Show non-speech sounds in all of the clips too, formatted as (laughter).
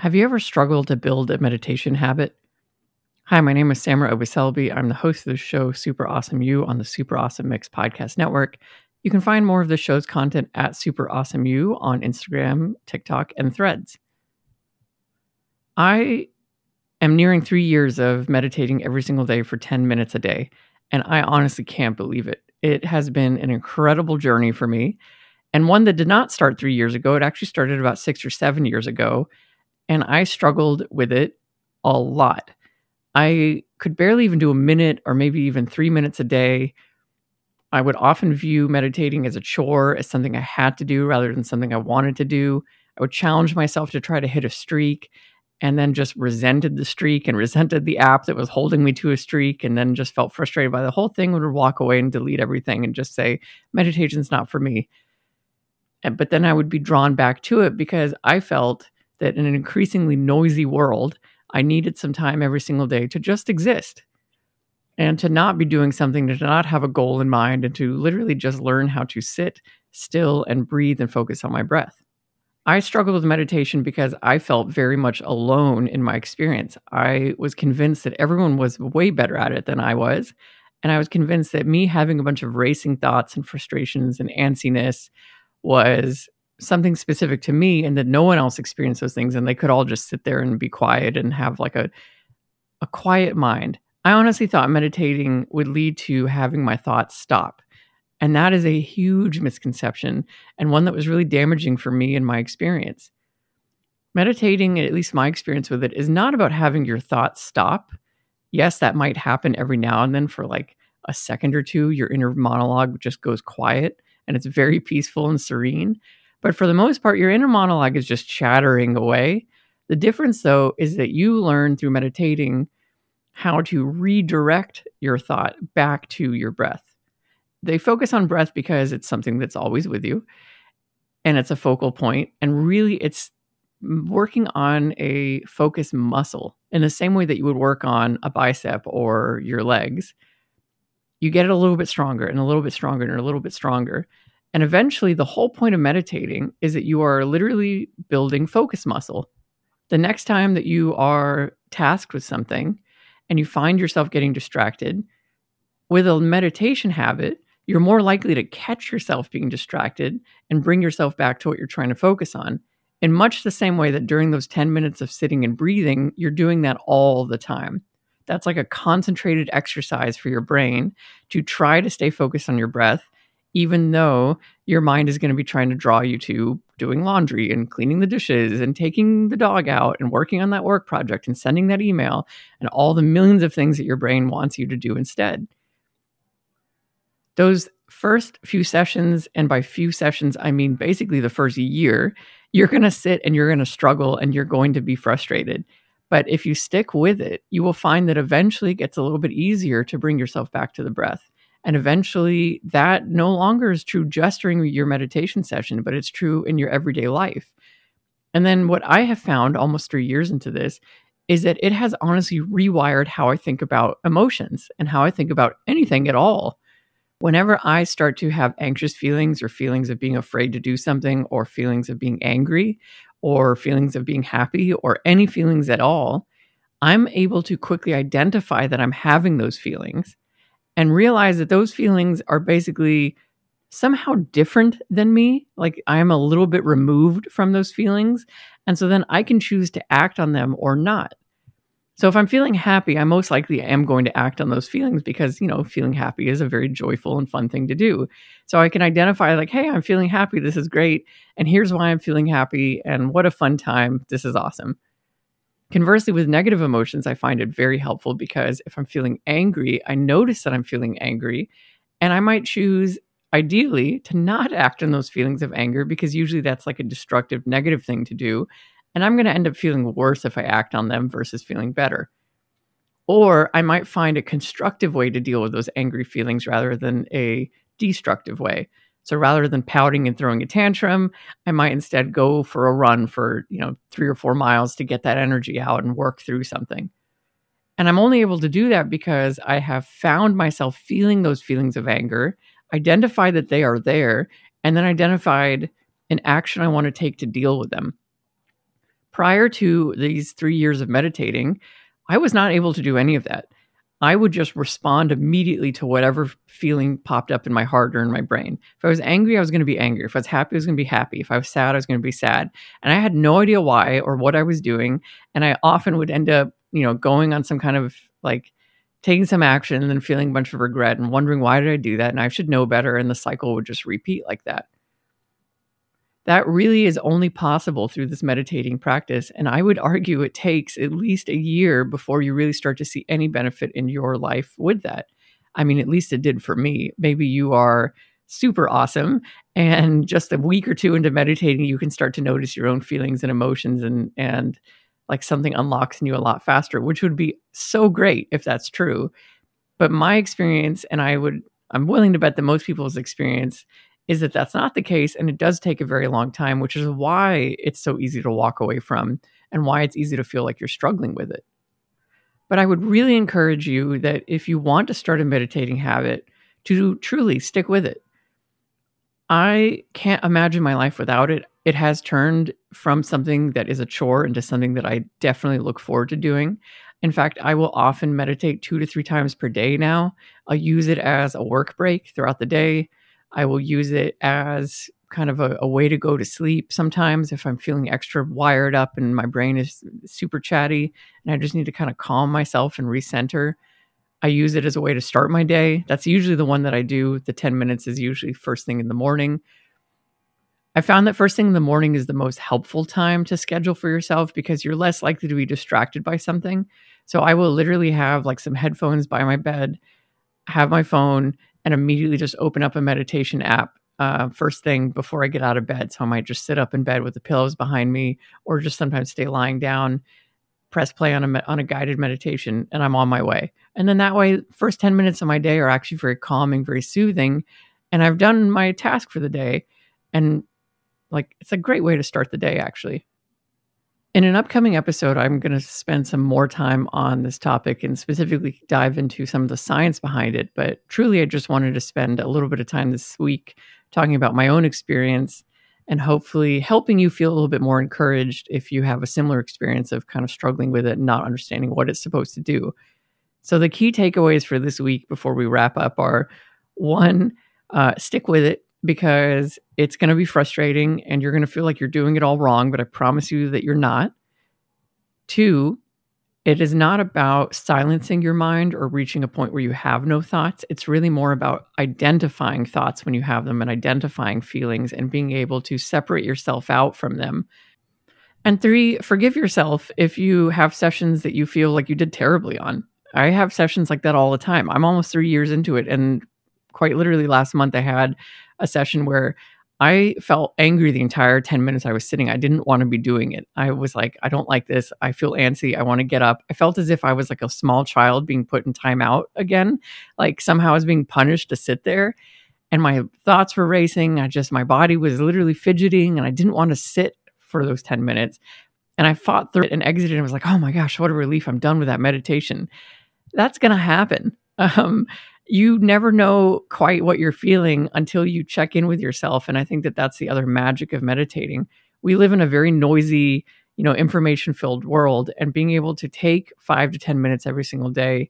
Have you ever struggled to build a meditation habit? Hi, my name is Samra Obiselby. I'm the host of the show Super Awesome You on the Super Awesome Mix Podcast Network. You can find more of the show's content at Super Awesome You on Instagram, TikTok, and Threads. I am nearing three years of meditating every single day for 10 minutes a day, and I honestly can't believe it. It has been an incredible journey for me, and one that did not start three years ago. It actually started about six or seven years ago and I struggled with it a lot. I could barely even do a minute or maybe even three minutes a day. I would often view meditating as a chore, as something I had to do rather than something I wanted to do. I would challenge myself to try to hit a streak and then just resented the streak and (laughs) resented the app that was holding me to a streak and then just felt frustrated by the whole thing would walk away and delete everything and just say meditation's not for me but then i would be drawn back to it because i felt that in an increasingly noisy world, I needed some time every single day to just exist and to not be doing something, to not have a goal in mind, and to literally just learn how to sit still and breathe and focus on my breath. I struggled with meditation because I felt very much alone in my experience. I was convinced that everyone was way better at it than I was. And I was convinced that me having a bunch of racing thoughts and frustrations and antsiness was something specific to me and that no one else experienced those things and they could all just sit there and be quiet and have like a a quiet mind. I honestly thought meditating would lead to having my thoughts stop. And that is a huge misconception and one that was really damaging for me in my experience. Meditating, at least my experience with it, is not about having your thoughts stop. Yes, that might happen every now and then for like a second or two. Your inner monologue just goes quiet and it's very peaceful and serene. But for the most part, your inner monologue is just chattering away. The difference, though, is that you learn through meditating how to redirect your thought back to your breath. They focus on breath because it's something that's always with you and it's a focal point. And really, it's working on a focus muscle in the same way that you would work on a bicep or your legs. You get it a little bit stronger and a little bit stronger and a little bit stronger. And eventually, the whole point of meditating is that you are literally building focus muscle. The next time that you are tasked with something and you find yourself getting distracted, with a meditation habit, you're more likely to catch yourself being distracted and bring yourself back to what you're trying to focus on. In much the same way that during those 10 minutes of sitting and breathing, you're doing that all the time. That's like a concentrated exercise for your brain to try to stay focused on your breath even though your mind is going to be trying to draw you to doing laundry and cleaning the dishes and taking the dog out and working on that work project and sending that email and all the millions of things that your brain wants you to do instead. Those first few sessions, and by few sessions, I mean basically the first year, you're going to sit and you're going to struggle and you're going to be frustrated. But if you stick with it, you will find that eventually it gets a little bit easier to bring yourself back to the breath. And eventually, that no longer is true just during your meditation session, but it's true in your everyday life. And then, what I have found almost three years into this is that it has honestly rewired how I think about emotions and how I think about anything at all. Whenever I start to have anxious feelings or feelings of being afraid to do something, or feelings of being angry, or feelings of being happy, or any feelings at all, I'm able to quickly identify that I'm having those feelings and realize that those feelings are basically somehow different than me. Like I am a little bit removed from those feelings. And so then I can choose to act on them or not. So if I'm feeling happy, I most likely am going to act on those feelings because, you know, feeling happy is a very joyful and fun thing to do. So I can identify like, hey, I'm feeling happy. This is great. And here's why I'm feeling happy. And what a fun time. This is awesome. Conversely, with negative emotions, I find it very helpful because if I'm feeling angry, I notice that I'm feeling angry and I might choose ideally to not act on those feelings of anger because usually that's like a destructive negative thing to do and I'm going to end up feeling worse if I act on them versus feeling better. Or I might find a constructive way to deal with those angry feelings rather than a destructive way. So rather than pouting and throwing a tantrum, I might instead go for a run for, you know, 3 or 4 miles to get that energy out and work through something. And I'm only able to do that because I have found myself feeling those feelings of anger, identified that they are there, and then identified an action I want to take to deal with them. Prior to these three years of meditating, I was not able to do any of that. I would just respond immediately to whatever feeling popped up in my heart or in my brain. If I was angry, I was going to be angry. If I was happy, I was going to be happy. If I was sad, I was going to be sad. And I had no idea why or what I was doing. And I often would end up, you know, going on some kind of like taking some action and then feeling a bunch of regret and wondering why did I do that? And I should know better. And the cycle would just repeat like that. That really is only possible through this meditating practice. And I would argue it takes at least a year before you really start to see any benefit in your life with that. I mean, at least it did for me. Maybe you are super awesome and just a week or two into meditating you can start to notice your own feelings and emotions and and like something unlocks in you a lot faster which would be so great if that's true but my experience and i would i'm willing to bet that most people's experience is that that's not the case and it does take a very long time which is why it's so easy to walk away from and why it's easy to feel like you're struggling with it but i would really encourage you that if you want to start a meditating habit to truly stick with it i can't imagine my life without it it has turned from something that is a chore into something that i definitely look forward to doing in fact, I will often meditate two to three times per day now. I'll use it as a work break throughout the day. I will use it as kind of a, a, way to go to sleep sometimes if I'm feeling extra wired up and my brain is super chatty and I just need to kind of calm myself and recenter. I use it as a way to start my day. That's usually the one that I do. The 10 minutes is usually first thing in the morning. I found that first thing in the morning is the most helpful time to schedule for yourself because you're less likely to be distracted by something. So I will literally have like some headphones by my bed, have my phone, and immediately just open up a meditation app uh, first thing before I get out of bed. So I might just sit up in bed with the pillows behind me, or just sometimes stay lying down, press play on a on a guided meditation, and I'm on my way. And then that way, first ten minutes of my day are actually very calming, very soothing, and I've done my task for the day. And like, it's a great way to start the day, actually. In an upcoming episode, I'm going to spend some more time on this topic and specifically dive into some of the science behind it. But truly, I just wanted to spend a little bit of time this week talking about my own experience and hopefully helping you feel a little bit more encouraged if you have a similar experience of kind of struggling with it and not understanding what it's supposed to do. So, the key takeaways for this week before we wrap up are one, uh, stick with it because it's going to be frustrating and you're going to feel like you're doing it all wrong, but I promise you that you're not. Two, it is not about silencing your mind or reaching a point where you have no thoughts. It's really more about identifying thoughts when you have them and identifying feelings and being able to separate yourself out from them. And three, forgive yourself if you have sessions that you feel like you did terribly on. I have sessions like that all the time. I'm almost three years into it. And quite literally last month, I had a session where I felt angry the entire 10 minutes I was sitting. I didn't want to be doing it. I was like, I don't like this. I feel antsy. I want to get up. I felt as if I was like a small child being put in timeout again. Like somehow I was being punished to sit there. And my thoughts were racing. I just, my body was literally fidgeting and I didn't want to sit for those 10 minutes. And I fought through it and exited and was like, oh my gosh, what a relief. I'm done with that meditation. That's going to happen. (laughs) Um, you never know quite what you're feeling until you check in with yourself and i think that that's the other magic of meditating we live in a very noisy you know information filled world and being able to take 5 to 10 minutes every single day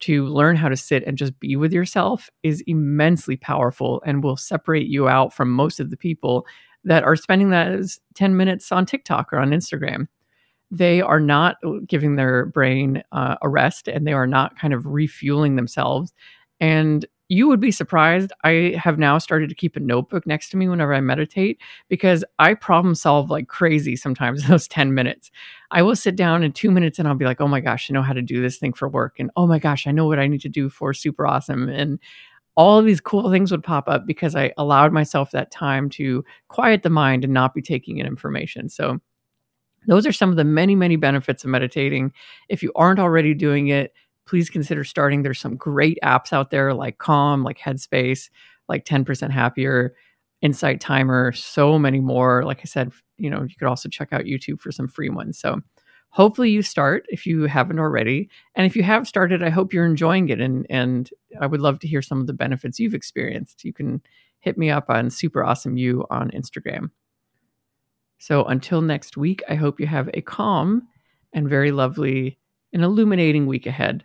to learn how to sit and just be with yourself is immensely powerful and will separate you out from most of the people that are spending those 10 minutes on TikTok or on Instagram. They are not giving their brain uh, a rest and they are not kind of refueling themselves. And you would be surprised. I have now started to keep a notebook next to me whenever I meditate because I problem solve like crazy sometimes (laughs) in those 10 minutes. I will sit down in two minutes and I'll be like, oh my gosh, I know how to do this thing for work. And oh my gosh, I know what I need to do for super awesome. And all of these cool things would pop up because I allowed myself that time to quiet the mind and not be taking in information. So, those are some of the many, many benefits of meditating. If you aren't already doing it, please consider starting. There's some great apps out there like Calm, like Headspace, like 10% Happier, Insight Timer, so many more. Like I said, you know, you could also check out YouTube for some free ones. So hopefully you start if you haven't already. And if you have started, I hope you're enjoying it. And, and I would love to hear some of the benefits you've experienced. You can hit me up on Super Awesome You on Instagram. So until next week, I hope you have a calm and very lovely and illuminating week ahead.